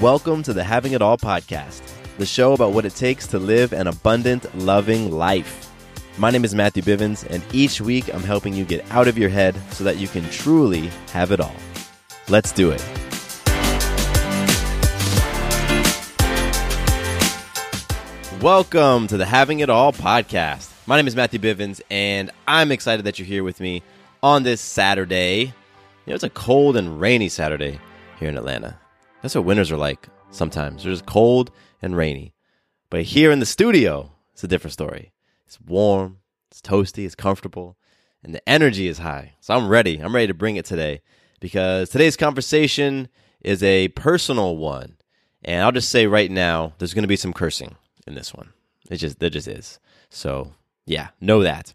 Welcome to the Having It All podcast, the show about what it takes to live an abundant, loving life. My name is Matthew Bivens, and each week I'm helping you get out of your head so that you can truly have it all. Let's do it. Welcome to the Having It All podcast. My name is Matthew Bivens, and I'm excited that you're here with me on this Saturday. You know, it's a cold and rainy Saturday here in Atlanta. That's what winters are like sometimes. They're just cold and rainy. But here in the studio, it's a different story. It's warm, it's toasty, it's comfortable, and the energy is high. So I'm ready. I'm ready to bring it today because today's conversation is a personal one. And I'll just say right now, there's going to be some cursing in this one. It just there just is. So yeah, know that.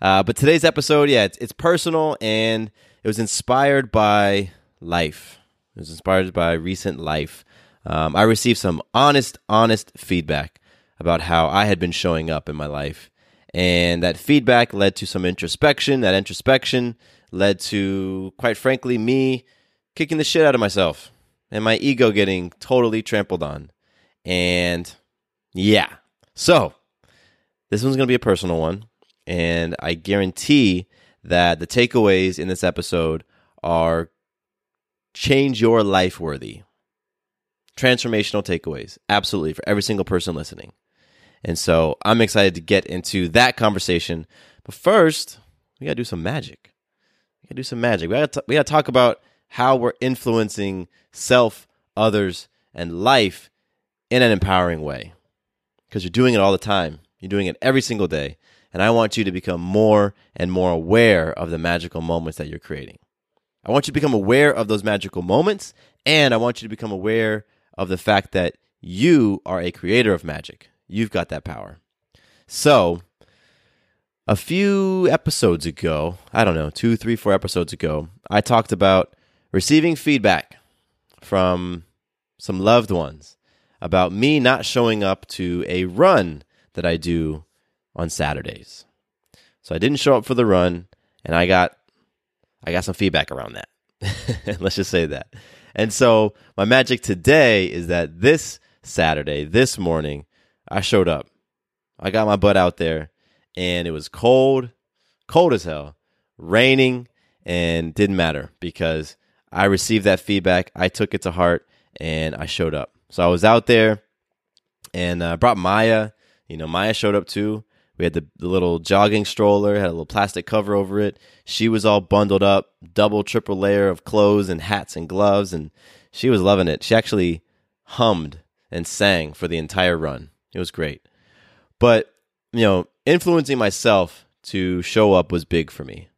Uh, but today's episode, yeah, it's, it's personal and it was inspired by life. It was inspired by recent life. Um, I received some honest, honest feedback about how I had been showing up in my life. And that feedback led to some introspection. That introspection led to, quite frankly, me kicking the shit out of myself and my ego getting totally trampled on. And yeah. So, this one's going to be a personal one. And I guarantee that the takeaways in this episode are change your life worthy. Transformational takeaways, absolutely, for every single person listening. And so I'm excited to get into that conversation. But first, we got to do some magic. We got to do some magic. We got to we got to talk about how we're influencing self, others, and life in an empowering way. Because you're doing it all the time. You're doing it every single day. And I want you to become more and more aware of the magical moments that you're creating. I want you to become aware of those magical moments, and I want you to become aware of the fact that you are a creator of magic. You've got that power. So, a few episodes ago, I don't know, two, three, four episodes ago, I talked about receiving feedback from some loved ones about me not showing up to a run that I do on Saturdays. So I didn't show up for the run, and I got I got some feedback around that. Let's just say that. And so my magic today is that this Saturday, this morning, I showed up. I got my butt out there and it was cold, cold as hell, raining, and didn't matter because I received that feedback. I took it to heart and I showed up. So I was out there and uh, brought Maya. You know, Maya showed up too. We had the, the little jogging stroller, had a little plastic cover over it. She was all bundled up, double, triple layer of clothes and hats and gloves, and she was loving it. She actually hummed and sang for the entire run. It was great. But, you know, influencing myself to show up was big for me.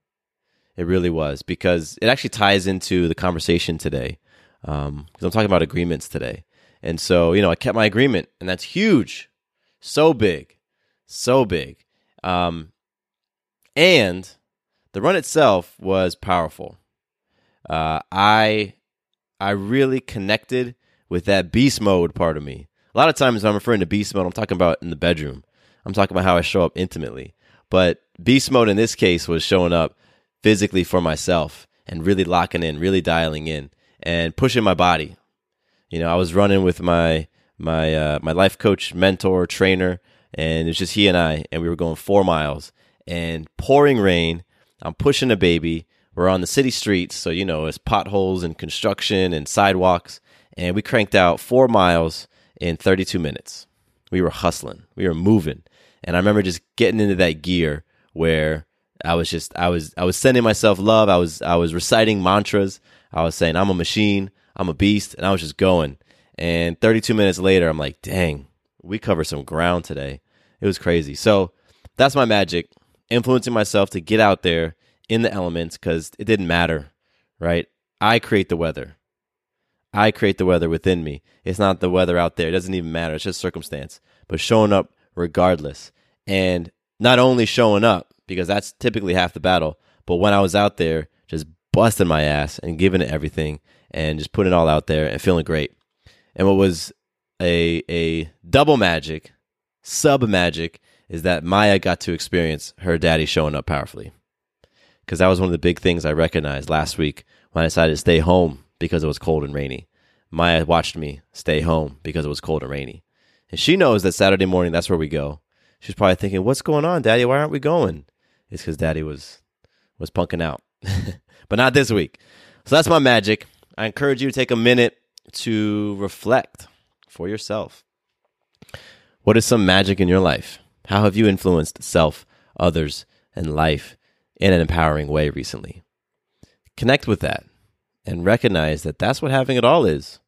It really was because it actually ties into the conversation today. Because um, I'm talking about agreements today. And so, you know, I kept my agreement, and that's huge. So big so big. Um, and the run itself was powerful. Uh, I I really connected with that beast mode part of me. A lot of times I'm referring to beast mode, I'm talking about in the bedroom. I'm talking about how I show up intimately. But beast mode in this case was showing up physically for myself and really locking in, really dialing in and pushing my body. You know, I was running with my my uh, my life coach, mentor, trainer, and it's just he and I, and we were going four miles and pouring rain. I'm pushing a baby we're on the city streets, so you know, it's potholes and construction and sidewalks, and we cranked out four miles in 32 minutes. We were hustling, we were moving, and I remember just getting into that gear where I was just I was I was sending myself love. I was I was reciting mantras. I was saying I'm a machine, I'm a beast, and I was just going. And 32 minutes later, I'm like, dang, we covered some ground today. It was crazy. So that's my magic, influencing myself to get out there in the elements because it didn't matter, right? I create the weather. I create the weather within me. It's not the weather out there. It doesn't even matter. It's just circumstance. But showing up regardless. And not only showing up, because that's typically half the battle, but when I was out there, just busting my ass and giving it everything and just putting it all out there and feeling great. And what was a a double magic, sub magic, is that Maya got to experience her daddy showing up powerfully. Because that was one of the big things I recognized last week when I decided to stay home because it was cold and rainy. Maya watched me stay home because it was cold and rainy. And she knows that Saturday morning, that's where we go. She's probably thinking, What's going on, Daddy? Why aren't we going? It's because Daddy was was punking out. but not this week. So that's my magic. I encourage you to take a minute to reflect for yourself. What is some magic in your life? How have you influenced self, others, and life in an empowering way recently? Connect with that and recognize that that's what having it all is.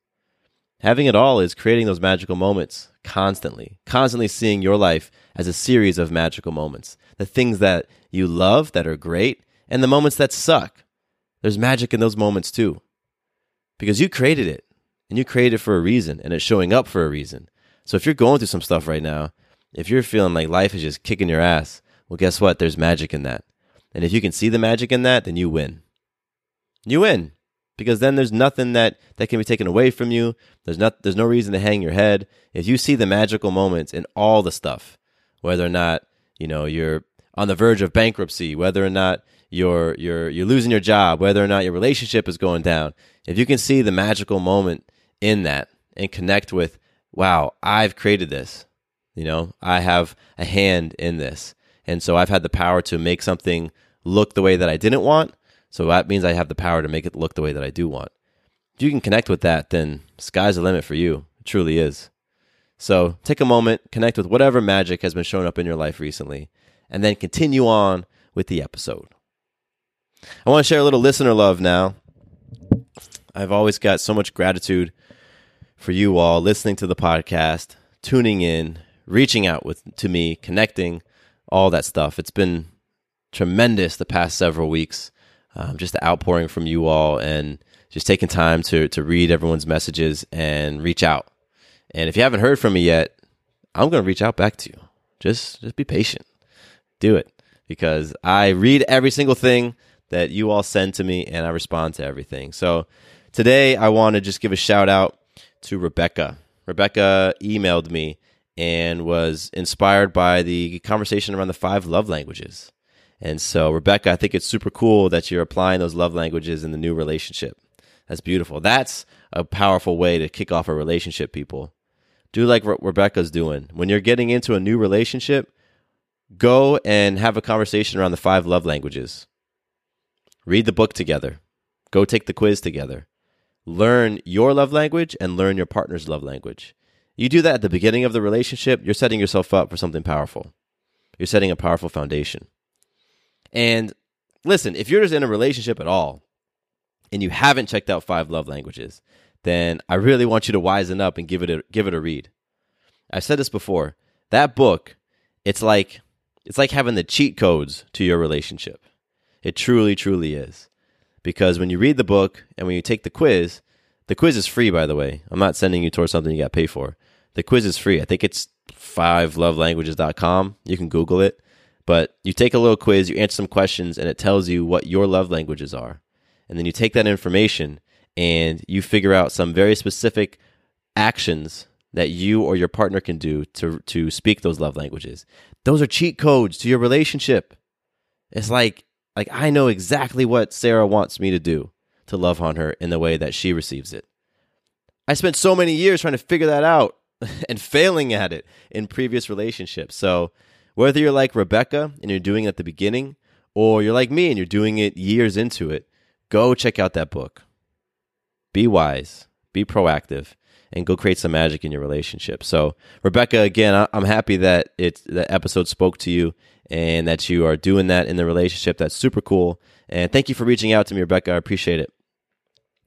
Having it all is creating those magical moments constantly, constantly seeing your life as a series of magical moments. The things that you love that are great and the moments that suck. There's magic in those moments too. Because you created it and you created it for a reason and it's showing up for a reason. So if you're going through some stuff right now, if you're feeling like life is just kicking your ass, well, guess what? There's magic in that. And if you can see the magic in that, then you win. You win because then there's nothing that that can be taken away from you. There's not there's no reason to hang your head. If you see the magical moments in all the stuff, whether or not, you know, you're on the verge of bankruptcy, whether or not you're you're you're losing your job, whether or not your relationship is going down, if you can see the magical moment in that and connect with, wow, I've created this. You know, I have a hand in this. And so I've had the power to make something look the way that I didn't want so that means I have the power to make it look the way that I do want. If you can connect with that, then sky's the limit for you. It truly is. So take a moment, connect with whatever magic has been showing up in your life recently, and then continue on with the episode. I want to share a little listener love now. I've always got so much gratitude for you all listening to the podcast, tuning in, reaching out with to me, connecting, all that stuff. It's been tremendous the past several weeks um, just the outpouring from you all and just taking time to to read everyone's messages and reach out. And if you haven't heard from me yet, I'm going to reach out back to you. Just just be patient. Do it because I read every single thing that you all send to me and I respond to everything. So today I want to just give a shout out to Rebecca. Rebecca emailed me and was inspired by the conversation around the five love languages. And so, Rebecca, I think it's super cool that you're applying those love languages in the new relationship. That's beautiful. That's a powerful way to kick off a relationship, people. Do like what Rebecca's doing. When you're getting into a new relationship, go and have a conversation around the five love languages. Read the book together. Go take the quiz together. Learn your love language and learn your partner's love language. You do that at the beginning of the relationship, you're setting yourself up for something powerful. You're setting a powerful foundation. And listen, if you're just in a relationship at all and you haven't checked out five love languages, then I really want you to wisen up and give it a, give it a read. I've said this before. That book, it's like it's like having the cheat codes to your relationship. It truly, truly is. Because when you read the book and when you take the quiz, the quiz is free, by the way. I'm not sending you towards something you got to pay for. The quiz is free. I think it's fivelovelanguages.com. You can Google it. But you take a little quiz, you answer some questions, and it tells you what your love languages are. And then you take that information and you figure out some very specific actions that you or your partner can do to to speak those love languages. Those are cheat codes to your relationship. It's like like I know exactly what Sarah wants me to do to love on her in the way that she receives it. I spent so many years trying to figure that out and failing at it in previous relationships. So whether you're like Rebecca and you're doing it at the beginning, or you're like me and you're doing it years into it, go check out that book. Be wise, be proactive, and go create some magic in your relationship. So, Rebecca, again, I'm happy that it the episode spoke to you and that you are doing that in the relationship. That's super cool. And thank you for reaching out to me, Rebecca. I appreciate it.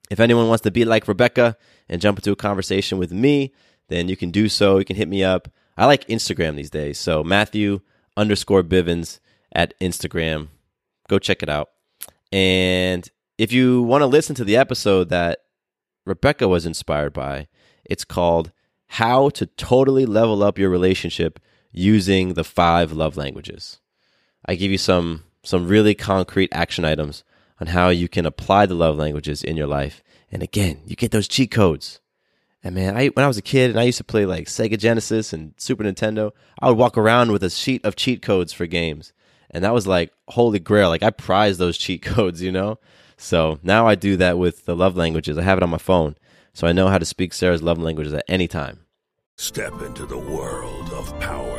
If anyone wants to be like Rebecca and jump into a conversation with me, then you can do so. You can hit me up. I like Instagram these days. So Matthew underscore Bivens at Instagram. Go check it out. And if you want to listen to the episode that Rebecca was inspired by, it's called How to Totally Level Up Your Relationship Using the Five Love Languages. I give you some some really concrete action items on how you can apply the love languages in your life. And again, you get those cheat codes. And man, I when I was a kid and I used to play like Sega Genesis and Super Nintendo, I would walk around with a sheet of cheat codes for games. And that was like holy grail. Like I prize those cheat codes, you know? So now I do that with the love languages. I have it on my phone. So I know how to speak Sarah's love languages at any time. Step into the world of power,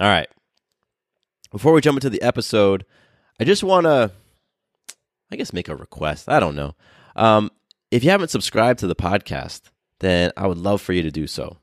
All right. Before we jump into the episode, I just want to, I guess, make a request. I don't know. Um, if you haven't subscribed to the podcast, then I would love for you to do so,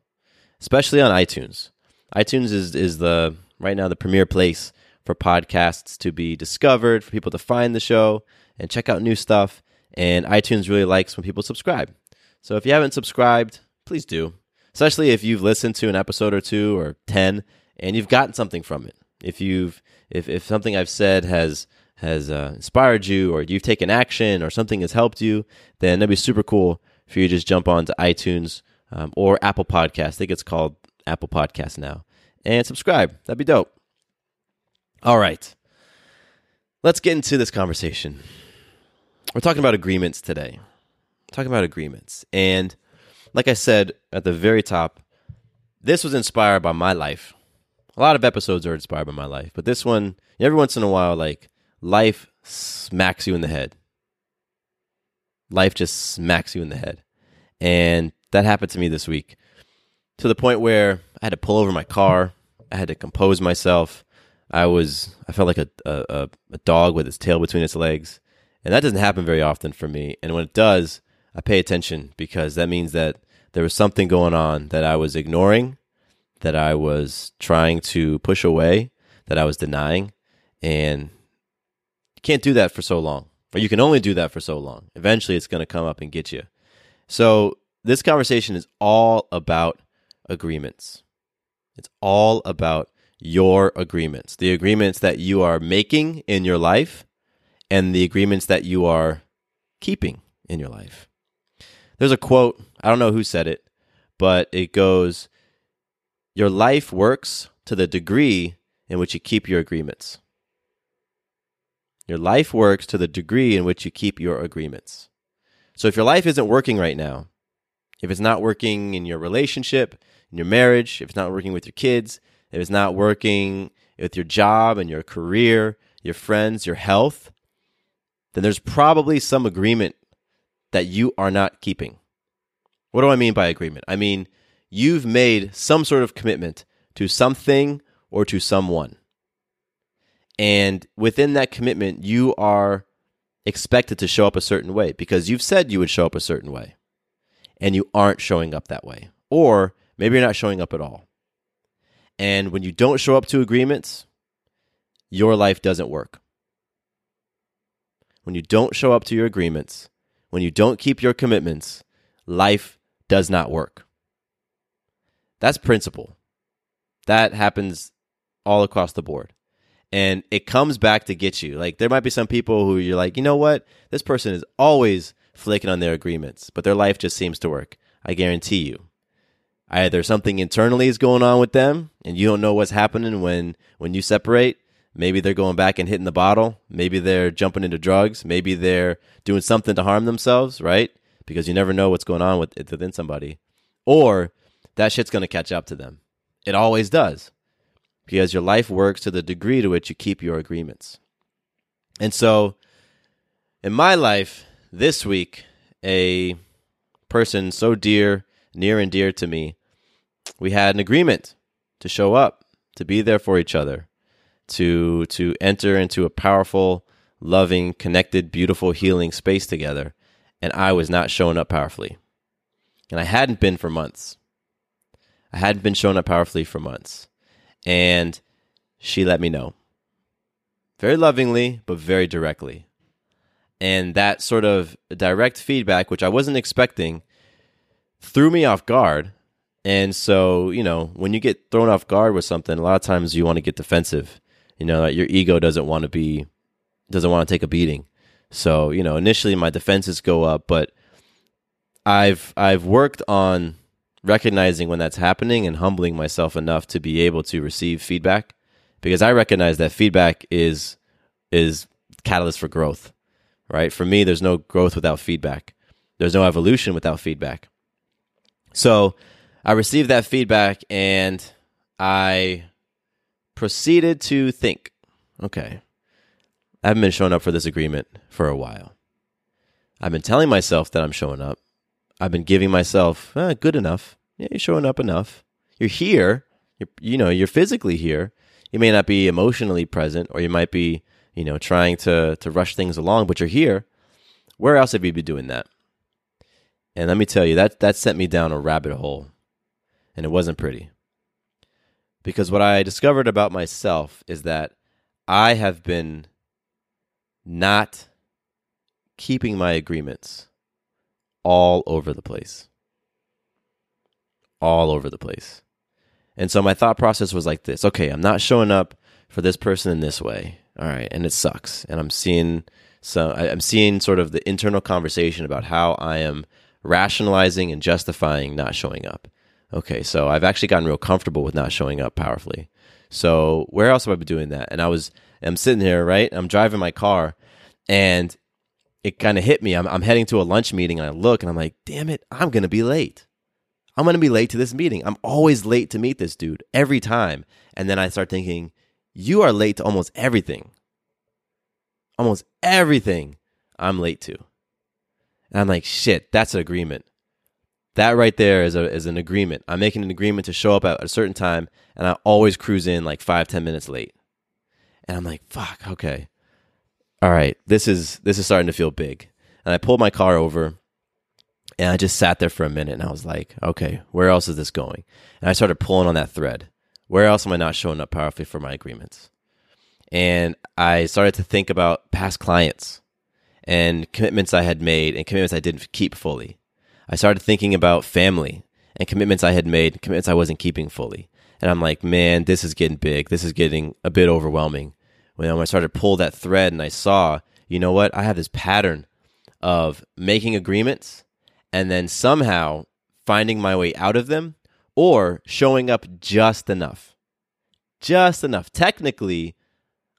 especially on iTunes. iTunes is is the right now the premier place for podcasts to be discovered, for people to find the show and check out new stuff. And iTunes really likes when people subscribe. So if you haven't subscribed, please do. Especially if you've listened to an episode or two or 10 and you've gotten something from it. If you've if if something I've said has has uh, inspired you or you've taken action or something has helped you, then that'd be super cool for you to just jump onto iTunes um, or Apple Podcast. I think it's called Apple Podcast now, and subscribe. That'd be dope. All right, let's get into this conversation. We're talking about agreements today. We're talking about agreements, and like I said at the very top, this was inspired by my life a lot of episodes are inspired by my life, but this one, every once in a while, like life smacks you in the head. Life just smacks you in the head. And that happened to me this week to the point where I had to pull over my car. I had to compose myself. I was, I felt like a, a, a dog with its tail between its legs. And that doesn't happen very often for me. And when it does, I pay attention because that means that there was something going on that I was ignoring that I was trying to push away, that I was denying. And you can't do that for so long, or you can only do that for so long. Eventually, it's going to come up and get you. So, this conversation is all about agreements. It's all about your agreements, the agreements that you are making in your life, and the agreements that you are keeping in your life. There's a quote, I don't know who said it, but it goes, your life works to the degree in which you keep your agreements. Your life works to the degree in which you keep your agreements. So if your life isn't working right now, if it's not working in your relationship, in your marriage, if it's not working with your kids, if it's not working with your job and your career, your friends, your health, then there's probably some agreement that you are not keeping. What do I mean by agreement? I mean, you've made some sort of commitment to something or to someone. And within that commitment, you are expected to show up a certain way because you've said you would show up a certain way and you aren't showing up that way. Or maybe you're not showing up at all. And when you don't show up to agreements, your life doesn't work. When you don't show up to your agreements, when you don't keep your commitments, life does not work. That's principle. That happens all across the board. And it comes back to get you. Like, there might be some people who you're like, you know what? This person is always flaking on their agreements, but their life just seems to work. I guarantee you. Either something internally is going on with them and you don't know what's happening when, when you separate. Maybe they're going back and hitting the bottle. Maybe they're jumping into drugs. Maybe they're doing something to harm themselves, right? Because you never know what's going on with, within somebody. Or that shit's going to catch up to them. It always does because your life works to the degree to which you keep your agreements. And so, in my life this week, a person so dear, near and dear to me, we had an agreement to show up, to be there for each other, to to enter into a powerful, loving, connected, beautiful, healing space together, and I was not showing up powerfully. And I hadn't been for months. I hadn't been showing up powerfully for months. And she let me know. Very lovingly, but very directly. And that sort of direct feedback, which I wasn't expecting, threw me off guard. And so, you know, when you get thrown off guard with something, a lot of times you want to get defensive. You know, your ego doesn't want to be, doesn't want to take a beating. So, you know, initially my defenses go up, but I've I've worked on recognizing when that's happening and humbling myself enough to be able to receive feedback because I recognize that feedback is is catalyst for growth. Right? For me there's no growth without feedback. There's no evolution without feedback. So, I received that feedback and I proceeded to think, okay, I haven't been showing up for this agreement for a while. I've been telling myself that I'm showing up. I've been giving myself eh, good enough. Yeah, you're showing up enough. You're here. You're, you know, you're physically here. You may not be emotionally present, or you might be, you know, trying to to rush things along, but you're here. Where else have you been doing that? And let me tell you, that that sent me down a rabbit hole, and it wasn't pretty. Because what I discovered about myself is that I have been not keeping my agreements all over the place. All over the place. And so my thought process was like this okay, I'm not showing up for this person in this way. All right. And it sucks. And I'm seeing so I'm seeing sort of the internal conversation about how I am rationalizing and justifying not showing up. Okay, so I've actually gotten real comfortable with not showing up powerfully. So where else have I been doing that? And I was I'm sitting here, right? I'm driving my car and it kind of hit me. I'm, I'm heading to a lunch meeting and I look and I'm like, damn it, I'm going to be late. I'm going to be late to this meeting. I'm always late to meet this dude every time. And then I start thinking, you are late to almost everything. Almost everything I'm late to. And I'm like, shit, that's an agreement. That right there is, a, is an agreement. I'm making an agreement to show up at a certain time and I always cruise in like five, ten minutes late. And I'm like, fuck, okay all right, this is this is starting to feel big. And I pulled my car over and I just sat there for a minute and I was like, okay, where else is this going? And I started pulling on that thread. Where else am I not showing up powerfully for my agreements? And I started to think about past clients and commitments I had made and commitments I didn't keep fully. I started thinking about family and commitments I had made, commitments I wasn't keeping fully. And I'm like, man, this is getting big. This is getting a bit overwhelming when I started to pull that thread and I saw, you know what, I have this pattern of making agreements and then somehow finding my way out of them or showing up just enough. Just enough. Technically,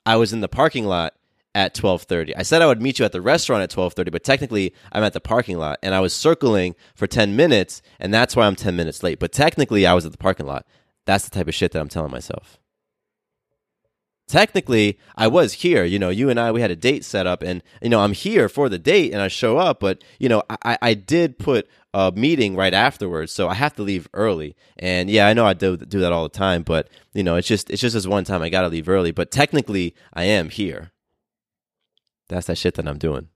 I was in the parking lot at 12:30. I said I would meet you at the restaurant at 12:30, but technically I'm at the parking lot and I was circling for 10 minutes and that's why I'm 10 minutes late. But technically I was at the parking lot. That's the type of shit that I'm telling myself technically I was here. You know, you and I we had a date set up, and you know I'm here for the date, and I show up. But you know, I I did put a meeting right afterwards, so I have to leave early. And yeah, I know I do do that all the time, but you know, it's just it's just this one time I got to leave early. But technically, I am here. That's that shit that I'm doing.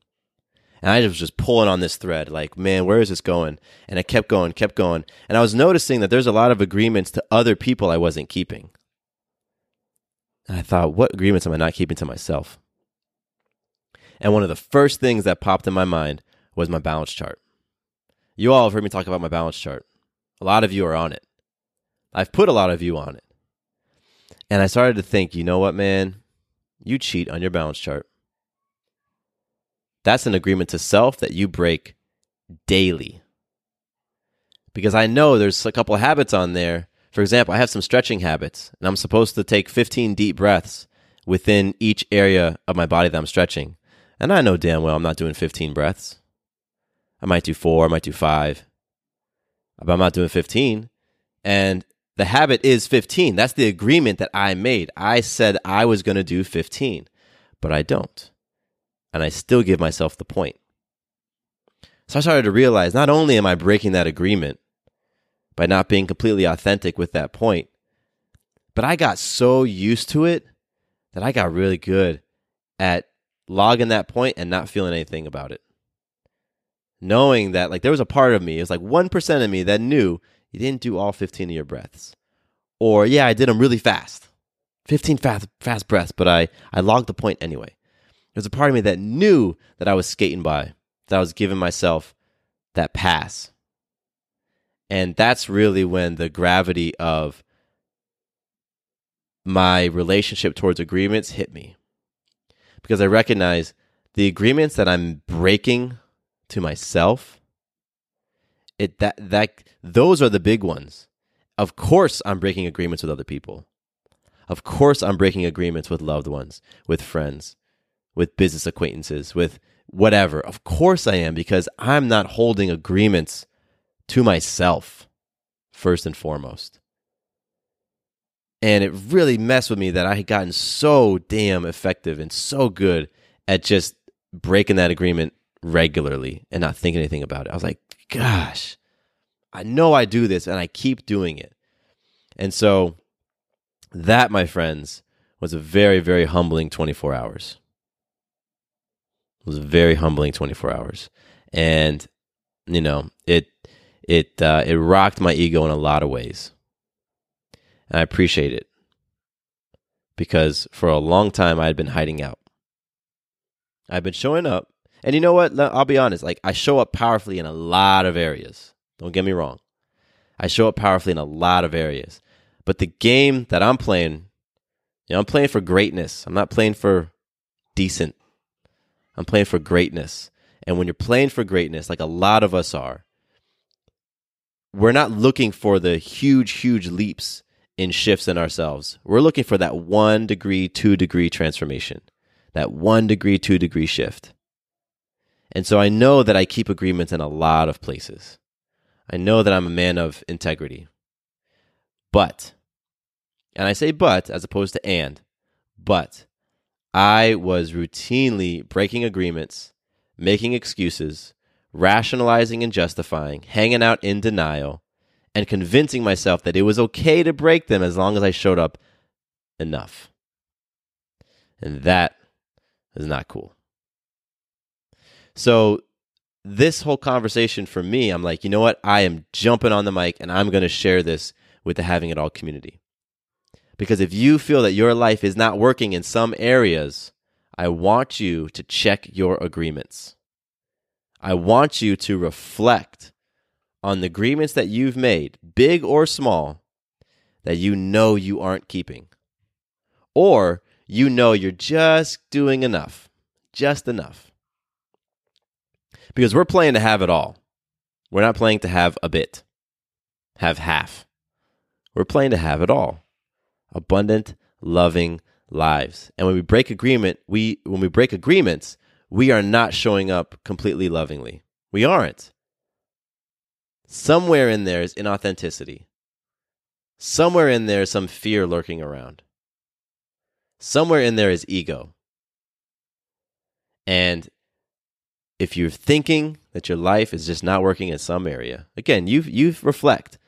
And I was just pulling on this thread, like, man, where is this going? And I kept going, kept going. And I was noticing that there's a lot of agreements to other people I wasn't keeping And I thought, what agreements am I not keeping to myself? And one of the first things that popped in my mind was my balance chart. You all have heard me talk about my balance chart. A lot of you are on it. I've put a lot of you on it. And I started to think, you know what, man? You cheat on your balance chart. That's an agreement to self that you break daily. Because I know there's a couple habits on there. For example, I have some stretching habits, and I'm supposed to take 15 deep breaths within each area of my body that I'm stretching. And I know damn well I'm not doing 15 breaths. I might do four, I might do five, but I'm not doing 15. And the habit is 15. That's the agreement that I made. I said I was going to do 15, but I don't. And I still give myself the point. So I started to realize not only am I breaking that agreement by not being completely authentic with that point, but I got so used to it that I got really good at logging that point and not feeling anything about it. Knowing that, like, there was a part of me, it was like 1% of me that knew you didn't do all 15 of your breaths. Or, yeah, I did them really fast. 15 fast, fast breaths, but I, I logged the point anyway. There was a part of me that knew that I was skating by, that I was giving myself that pass. And that's really when the gravity of my relationship towards agreements hit me. Because I recognize the agreements that I'm breaking to myself, it that that those are the big ones. Of course I'm breaking agreements with other people. Of course I'm breaking agreements with loved ones, with friends, with business acquaintances, with whatever. Of course I am because I'm not holding agreements to myself first and foremost. And it really messed with me that I had gotten so damn effective and so good at just breaking that agreement regularly and not thinking anything about it. I was like, gosh, I know I do this and I keep doing it. And so that, my friends, was a very, very humbling 24 hours. It was a very humbling 24 hours. And, you know, it, it, uh, it rocked my ego in a lot of ways. And I appreciate it because for a long time I had been hiding out. I've been showing up. And you know what? I'll be honest. Like, I show up powerfully in a lot of areas. Don't get me wrong. I show up powerfully in a lot of areas. But the game that I'm playing, you know, I'm playing for greatness. I'm not playing for decent. I'm playing for greatness. And when you're playing for greatness, like a lot of us are, we're not looking for the huge, huge leaps in shifts in ourselves. We're looking for that one degree, two degree transformation, that one degree, two degree shift. And so I know that I keep agreements in a lot of places. I know that I'm a man of integrity. But, and I say but as opposed to and, but I was routinely breaking agreements, making excuses, rationalizing and justifying, hanging out in denial, and convincing myself that it was okay to break them as long as I showed up enough. And that is not cool. So, this whole conversation for me, I'm like, you know what? I am jumping on the mic and I'm going to share this with the Having It All community. Because if you feel that your life is not working in some areas, I want you to check your agreements. I want you to reflect on the agreements that you've made, big or small, that you know you aren't keeping. Or you know you're just doing enough, just enough. Because we're playing to have it all. We're not playing to have a bit, have half. We're playing to have it all. Abundant, loving lives. And when we break agreement, we when we break agreements, we are not showing up completely lovingly. We aren't. Somewhere in there is inauthenticity. Somewhere in there is some fear lurking around. Somewhere in there is ego. And if you're thinking that your life is just not working in some area, again, you you reflect.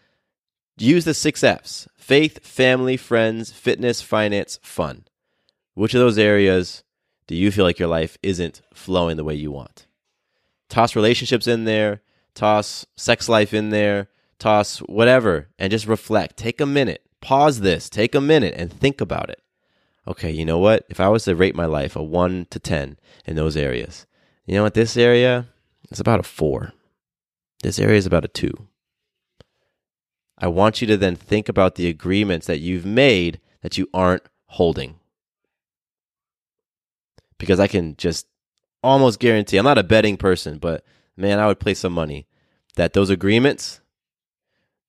Use the six F's faith, family, friends, fitness, finance, fun. Which of those areas do you feel like your life isn't flowing the way you want? Toss relationships in there, toss sex life in there, toss whatever, and just reflect. Take a minute, pause this, take a minute and think about it. okay, you know what? If I was to rate my life a 1 to 10 in those areas, you know what? This area, is about a 4. This area is about a 2. I want you to then think about the agreements that you've made that you aren't holding. Because I can just almost guarantee, I'm not a betting person, but man, I would place some money that those agreements,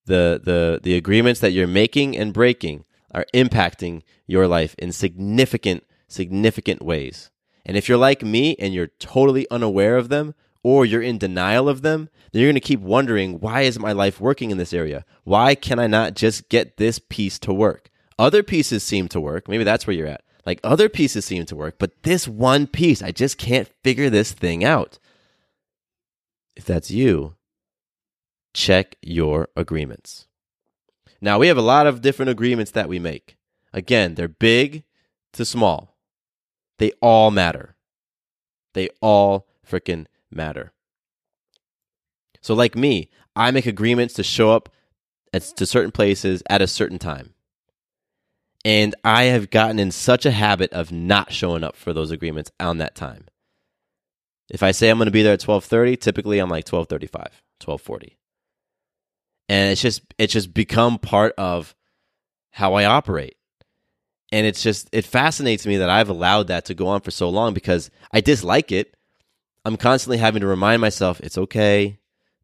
the the the agreements that you're making and breaking are impacting your life in significant significant ways. And if you're like me and you're totally unaware of them or you're in denial of them, then you're going to keep wondering, why is my life working in this area? Why can I not just get this piece to work? Other pieces seem to work. Maybe that's where you're at. Like other pieces seem to work, but this one piece, I just can't figure this thing out. If that's you, check your agreements. Now, we have a lot of different agreements that we make. Again, they're big to small. They all matter. They all freaking matter. So, like me, I make agreements to show up at, to certain places at a certain time. And I have gotten in such a habit of not showing up for those agreements on that time. If I say I'm going to be there at 12:30, typically I'm like 12:35, 12:40 and it's just it's just become part of how I operate. And it's just it fascinates me that I've allowed that to go on for so long because I dislike it. I'm constantly having to remind myself it's okay.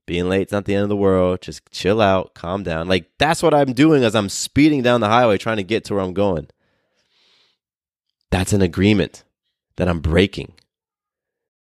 Being late, late's not the end of the world. Just chill out, calm down. Like that's what I'm doing as I'm speeding down the highway trying to get to where I'm going. That's an agreement that I'm breaking.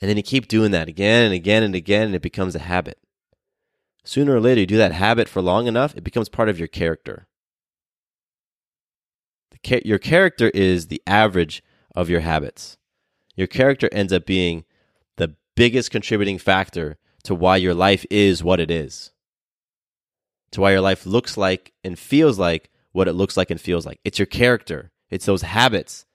And then you keep doing that again and again and again, and it becomes a habit. Sooner or later, you do that habit for long enough, it becomes part of your character. Your character is the average of your habits. Your character ends up being the biggest contributing factor to why your life is what it is, to why your life looks like and feels like what it looks like and feels like. It's your character, it's those habits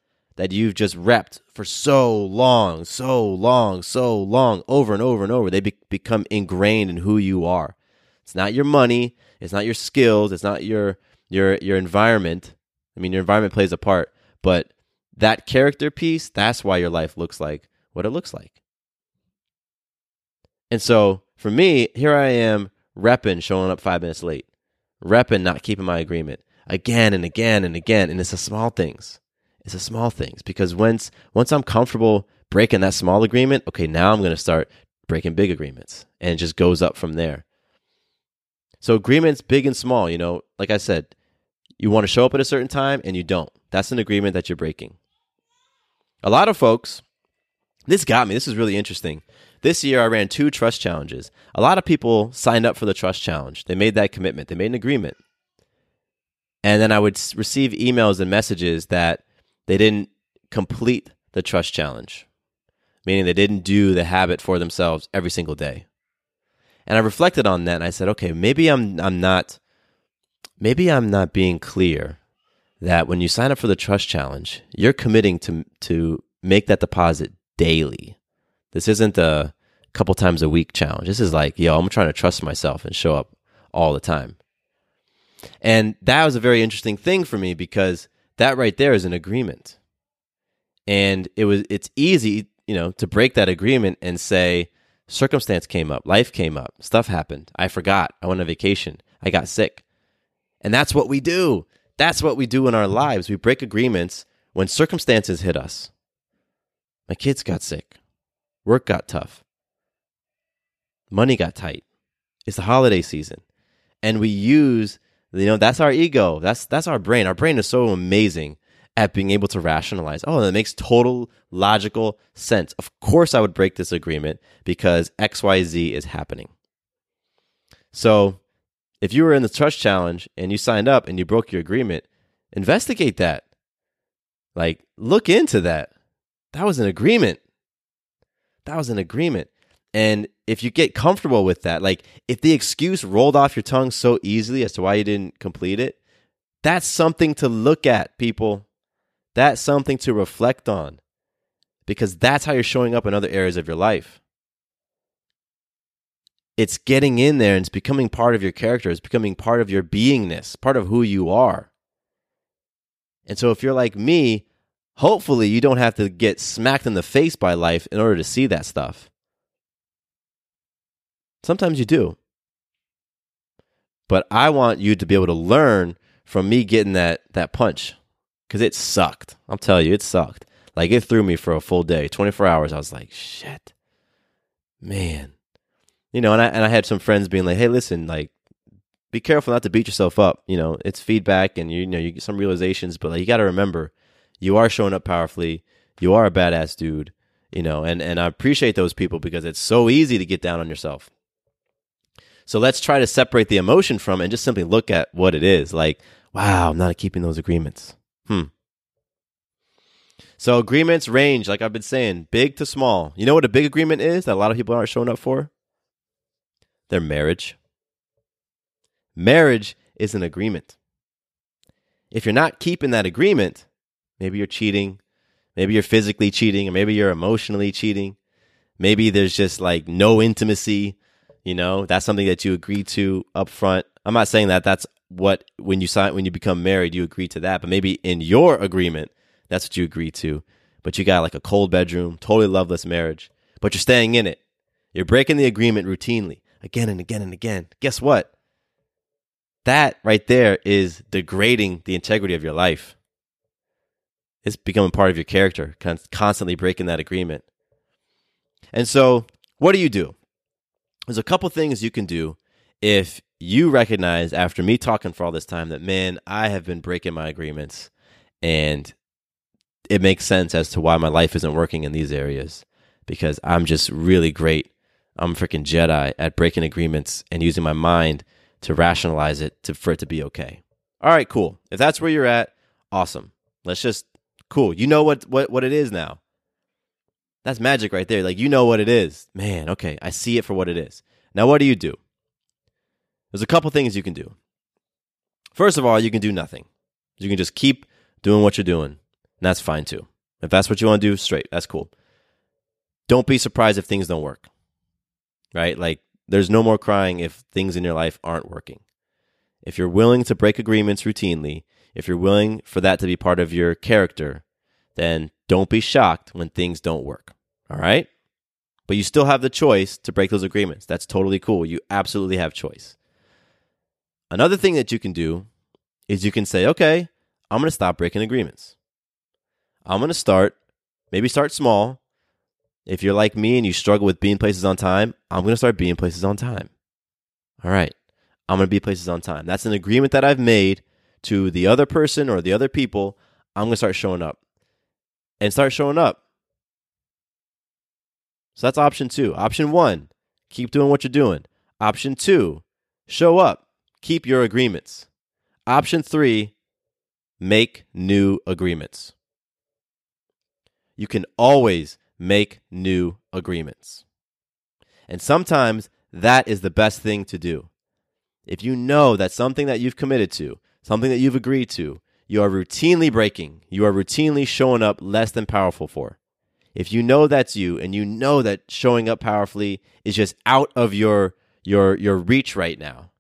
that you've just repped for so long, so long, so long, over and over and over. They be- become ingrained in who you are. It's not your money, it's not your skills, it's not your your your environment. I mean, your environment plays a part, but that character piece, that's why your life looks like what it looks like. And so, for me, here I am repping showing up 5 minutes late. Repping not keeping my agreement again and again and again, and it's the small things. It's the small things because once once I'm comfortable breaking that small agreement, okay, now I'm going to start breaking big agreements, and it just goes up from there. So agreements, big and small, you know, like I said, you want to show up at a certain time and you don't. That's an agreement that you're breaking. A lot of folks, this got me. This is really interesting. This year, I ran two trust challenges. A lot of people signed up for the trust challenge. They made that commitment. They made an agreement. And then I would receive emails and messages that they didn't complete the trust challenge, meaning they didn't do the habit for themselves every single day. And I reflected on that and I said, okay, maybe I'm I'm not maybe I'm not being clear that when you sign up for the trust challenge, you're committing to to make that deposit daily. This isn't a couple times a week challenge. This is like, yo, I'm trying to trust myself and show up all the time. And that was a very interesting thing for me because that right there is an agreement. And it was it's easy, you know, to break that agreement and say, Circumstance came up, life came up, stuff happened. I forgot. I went on vacation. I got sick. And that's what we do. That's what we do in our lives. We break agreements when circumstances hit us. My kids got sick. Work got tough. Money got tight. It's the holiday season. And we use, you know, that's our ego. That's that's our brain. Our brain is so amazing at being able to rationalize. Oh, that makes total logical sense. Of course I would break this agreement because XYZ is happening. So, if you were in the trust challenge and you signed up and you broke your agreement, investigate that. Like, look into that. That was an agreement. That was an agreement. And if you get comfortable with that, like if the excuse rolled off your tongue so easily as to why you didn't complete it, that's something to look at, people. That's something to reflect on because that's how you're showing up in other areas of your life. It's getting in there and it's becoming part of your character, it's becoming part of your beingness, part of who you are. And so if you're like me, hopefully you don't have to get smacked in the face by life in order to see that stuff. Sometimes you do. But I want you to be able to learn from me getting that that punch cuz it sucked. I'll tell you, it sucked. Like it threw me for a full day, 24 hours. I was like, "Shit. Man." You know, and I and I had some friends being like, "Hey, listen, like be careful not to beat yourself up. You know, it's feedback and you, you know, you get some realizations, but like you got to remember you are showing up powerfully. You are a badass dude, you know, and, and I appreciate those people because it's so easy to get down on yourself. So let's try to separate the emotion from it and just simply look at what it is. Like, wow, I'm not keeping those agreements. Hmm. So agreements range, like I've been saying, big to small. You know what a big agreement is that a lot of people aren't showing up for? Their marriage. Marriage is an agreement. If you're not keeping that agreement, maybe you're cheating, maybe you're physically cheating, or maybe you're emotionally cheating. Maybe there's just like no intimacy, you know, that's something that you agree to up front. I'm not saying that that's what when you sign when you become married you agree to that, but maybe in your agreement that's what you agree to. But you got like a cold bedroom, totally loveless marriage, but you're staying in it. You're breaking the agreement routinely, again and again and again. Guess what? That right there is degrading the integrity of your life. It's becoming part of your character, constantly breaking that agreement. And so, what do you do? There's a couple things you can do if you recognize after me talking for all this time that, man, I have been breaking my agreements and it makes sense as to why my life isn't working in these areas because I'm just really great. I'm a freaking Jedi at breaking agreements and using my mind to rationalize it to for it to be okay. All right, cool. If that's where you're at, awesome. Let's just cool. You know what what what it is now. That's magic right there. Like you know what it is. Man, okay, I see it for what it is. Now what do you do? There's a couple things you can do. First of all, you can do nothing. You can just keep doing what you're doing. And that's fine too. If that's what you want to do, straight. That's cool. Don't be surprised if things don't work. Right? Like there's no more crying if things in your life aren't working. If you're willing to break agreements routinely, if you're willing for that to be part of your character, then don't be shocked when things don't work. All right? But you still have the choice to break those agreements. That's totally cool. You absolutely have choice. Another thing that you can do is you can say, okay, I'm going to stop breaking agreements. I'm going to start, maybe start small, if you're like me and you struggle with being places on time, I'm going to start being places on time. All right. I'm going to be places on time. That's an agreement that I've made to the other person or the other people. I'm going to start showing up and start showing up. So that's option two. Option one, keep doing what you're doing. Option two, show up, keep your agreements. Option three, make new agreements. You can always make new agreements. And sometimes that is the best thing to do. If you know that something that you've committed to, something that you've agreed to, you are routinely breaking, you are routinely showing up less than powerful for. If you know that's you and you know that showing up powerfully is just out of your your your reach right now,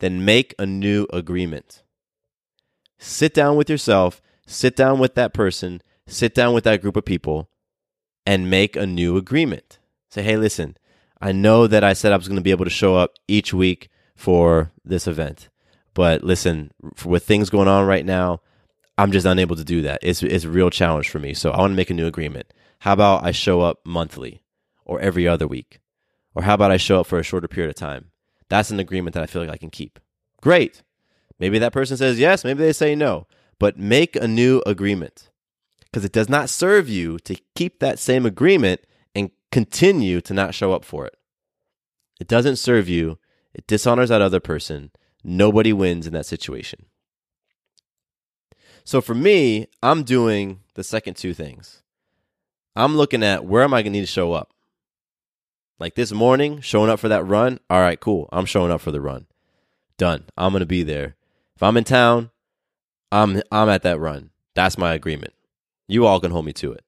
then make a new agreement. Sit down with yourself, sit down with that person, sit down with that group of people and make a new agreement. Say, hey, listen, I know that I said I was going to be able to show up each week for this event. But listen, with things going on right now, I'm just unable to do that. It's, it's a real challenge for me. So I want to make a new agreement. How about I show up monthly or every other week? Or how about I show up for a shorter period of time? That's an agreement that I feel like I can keep. Great. Maybe that person says yes, maybe they say no, but make a new agreement because it does not serve you to keep that same agreement and continue to not show up for it. It doesn't serve you, it dishonors that other person. Nobody wins in that situation. So for me, I'm doing the second two things. I'm looking at where am I going to need to show up? Like this morning, showing up for that run. All right, cool. I'm showing up for the run. Done. I'm going to be there. If I'm in town, I'm I'm at that run. That's my agreement. You all can hold me to it.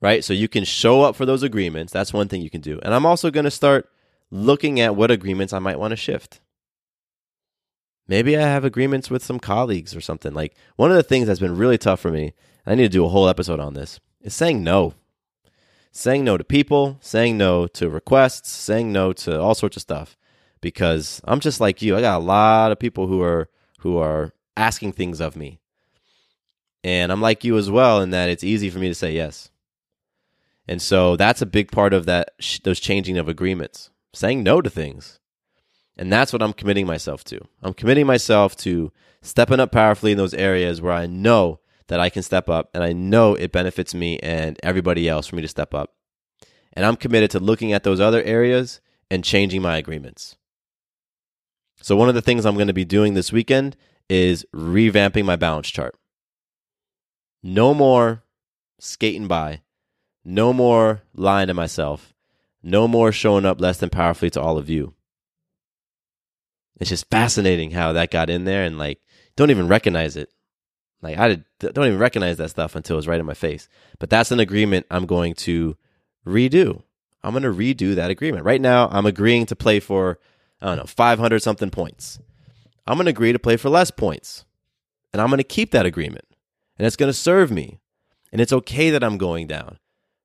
Right? So you can show up for those agreements. That's one thing you can do. And I'm also going to start looking at what agreements I might want to shift. Maybe I have agreements with some colleagues or something. Like one of the things that's been really tough for me, I need to do a whole episode on this, is saying no. Saying no to people, saying no to requests, saying no to all sorts of stuff. Because I'm just like you. I got a lot of people who are who are asking things of me. And I'm like you as well in that it's easy for me to say yes. And so that's a big part of that those changing of agreements, saying no to things. And that's what I'm committing myself to. I'm committing myself to stepping up powerfully in those areas where I know that I can step up and I know it benefits me and everybody else for me to step up. And I'm committed to looking at those other areas and changing my agreements. So, one of the things I'm going to be doing this weekend is revamping my balance chart. No more skating by. No more lying to myself. No more showing up less than powerfully to all of you it's just fascinating how that got in there and like don't even recognize it. Like I did, don't even recognize that stuff until it's right in my face. But that's an agreement I'm going to redo. I'm going to redo that agreement. Right now, I'm agreeing to play for I don't know 500 something points. I'm going to agree to play for less points, and I'm going to keep that agreement, and it's going to serve me. And it's okay that I'm going down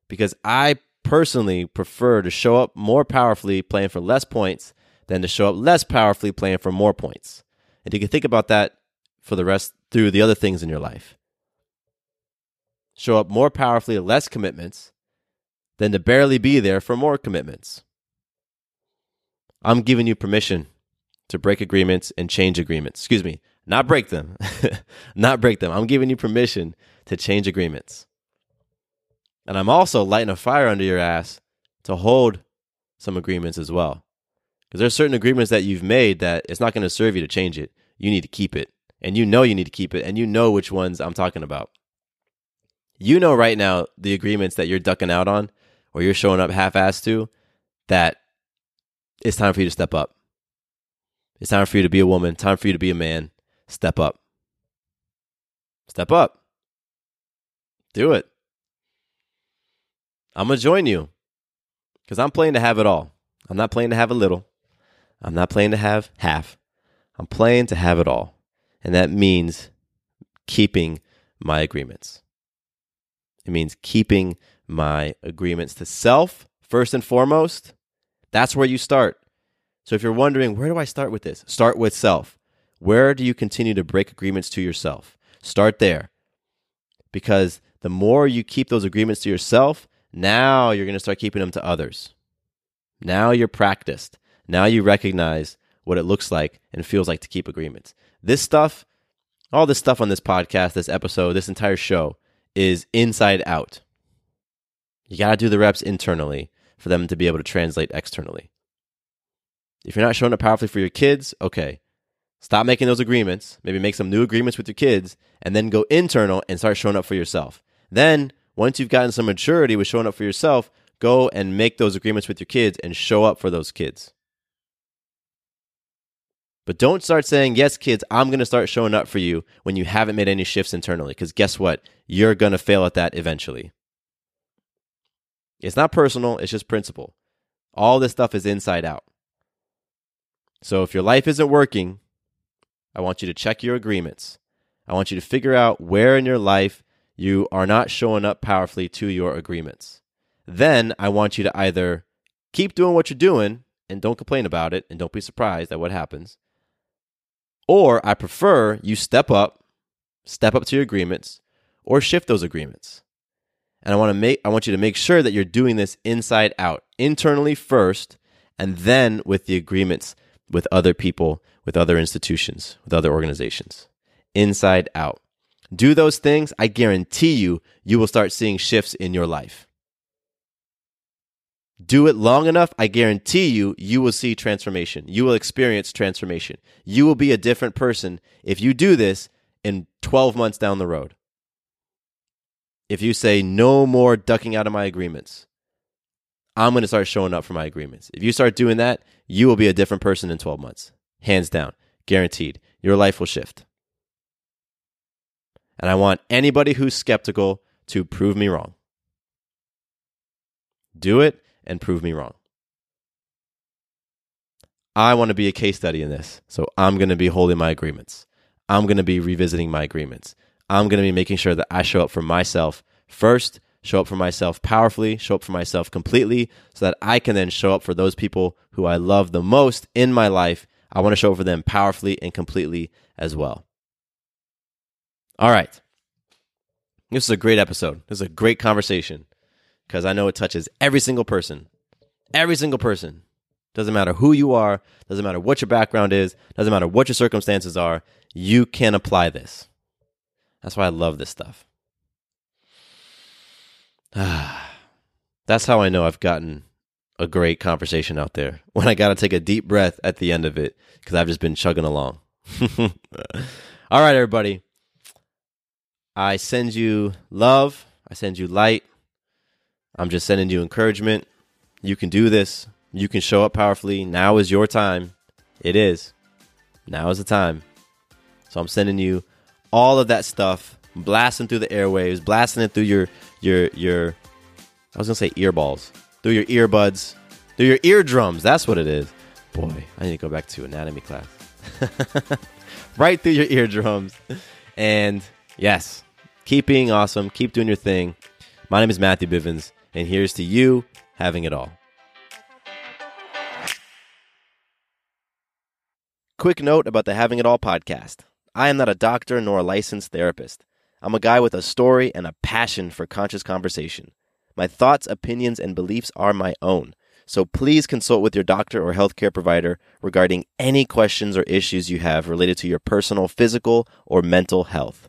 because I personally prefer to show up more powerfully playing for less points than to show up less powerfully playing for more points. And you can think about that for the rest through the other things in your life. Show up more powerfully, less commitments, than to barely be there for more commitments. I'm giving you permission to break agreements and change agreements. Excuse me, not break them. not break them. I'm giving you permission to change agreements. And I'm also lighting a fire under your ass to hold some agreements as well. Because there's certain agreements that you've made that it's not going to serve you to change it. You need to keep it. And you know you need to keep it. And you know which ones I'm talking about. You know right now the agreements that you're ducking out on or you're showing up half assed to that it's time for you to step up. It's time for you to be a woman, time for you to be a man. Step up. Step up. Do it. I'm going to join you because I'm playing to have it all. I'm not playing to have a little. I'm not playing to have half. I'm playing to have it all. And that means keeping my agreements. It means keeping my agreements to self, first and foremost. That's where you start. So if you're wondering, where do I start with this? Start with self. Where do you continue to break agreements to yourself? Start there. Because the more you keep those agreements to yourself, now you're going to start keeping them to others. Now you're practiced. Now you recognize what it looks like and feels like to keep agreements. This stuff, all this stuff on this podcast, this episode, this entire show is inside out. You got to do the reps internally for them to be able to translate externally. If you're not showing up powerfully for your kids, okay, stop making those agreements. Maybe make some new agreements with your kids and then go internal and start showing up for yourself. Then, once you've gotten some maturity with showing up for yourself, go and make those agreements with your kids and show up for those kids. But don't start saying, yes, kids, I'm going to start showing up for you when you haven't made any shifts internally. Because guess what? You're going to fail at that eventually. It's not personal, it's just principle. All this stuff is inside out. So if your life isn't working, I want you to check your agreements. I want you to figure out where in your life you are not showing up powerfully to your agreements. Then I want you to either keep doing what you're doing and don't complain about it and don't be surprised at what happens. Or I prefer you step up, step up to your agreements, or shift those agreements. And I want to make I want you to make sure that you're doing this inside out, internally first, and then with the agreements with other people, with other institutions, with other organizations. Inside out. Do those things, I guarantee you, you will start seeing shifts in your life. Do it long enough, I guarantee you, you will see transformation. You will experience transformation. You will be a different person if you do this in 12 months down the road. If you say, no more ducking out of my agreements, I'm going to start showing up for my agreements. If you start doing that, you will be a different person in 12 months. Hands down, guaranteed. Your life will shift. And I want anybody who's skeptical to prove me wrong. Do it and prove me wrong. I want to be a case study in this. So I'm going to be holding my agreements. I'm going to be revisiting my agreements. I'm going to be making sure that I show up for myself first, show up for myself powerfully, show up for myself completely, so that I can then show up for those people who I love the most in my life. I want to show up for them powerfully and completely as well. All right. This is a great episode. This is a great conversation because I know it touches every single person. Every single person. Doesn't matter who you are, doesn't matter what your background is, doesn't matter what your circumstances are, you can apply this. That's why I love this stuff. That's how I know I've gotten a great conversation out there. When I got to take a deep breath at the end of it because I've just been chugging along. All right, everybody. I send you love. I send you light. I'm just sending you encouragement. You can do this. You can show up powerfully. Now is your time. It is. Now is the time. So I'm sending you all of that stuff, blasting through the airwaves, blasting it through your your your I was gonna say earballs, through your earbuds, through your eardrums. That's what it is. Boy, I need to go back to anatomy class. right through your eardrums. And yes, keep being awesome. Keep doing your thing. My name is Matthew Bivens, and here's to you having it all. Quick note about the Having It All podcast. I am not a doctor nor a licensed therapist. I'm a guy with a story and a passion for conscious conversation. My thoughts, opinions, and beliefs are my own. So please consult with your doctor or healthcare provider regarding any questions or issues you have related to your personal physical or mental health.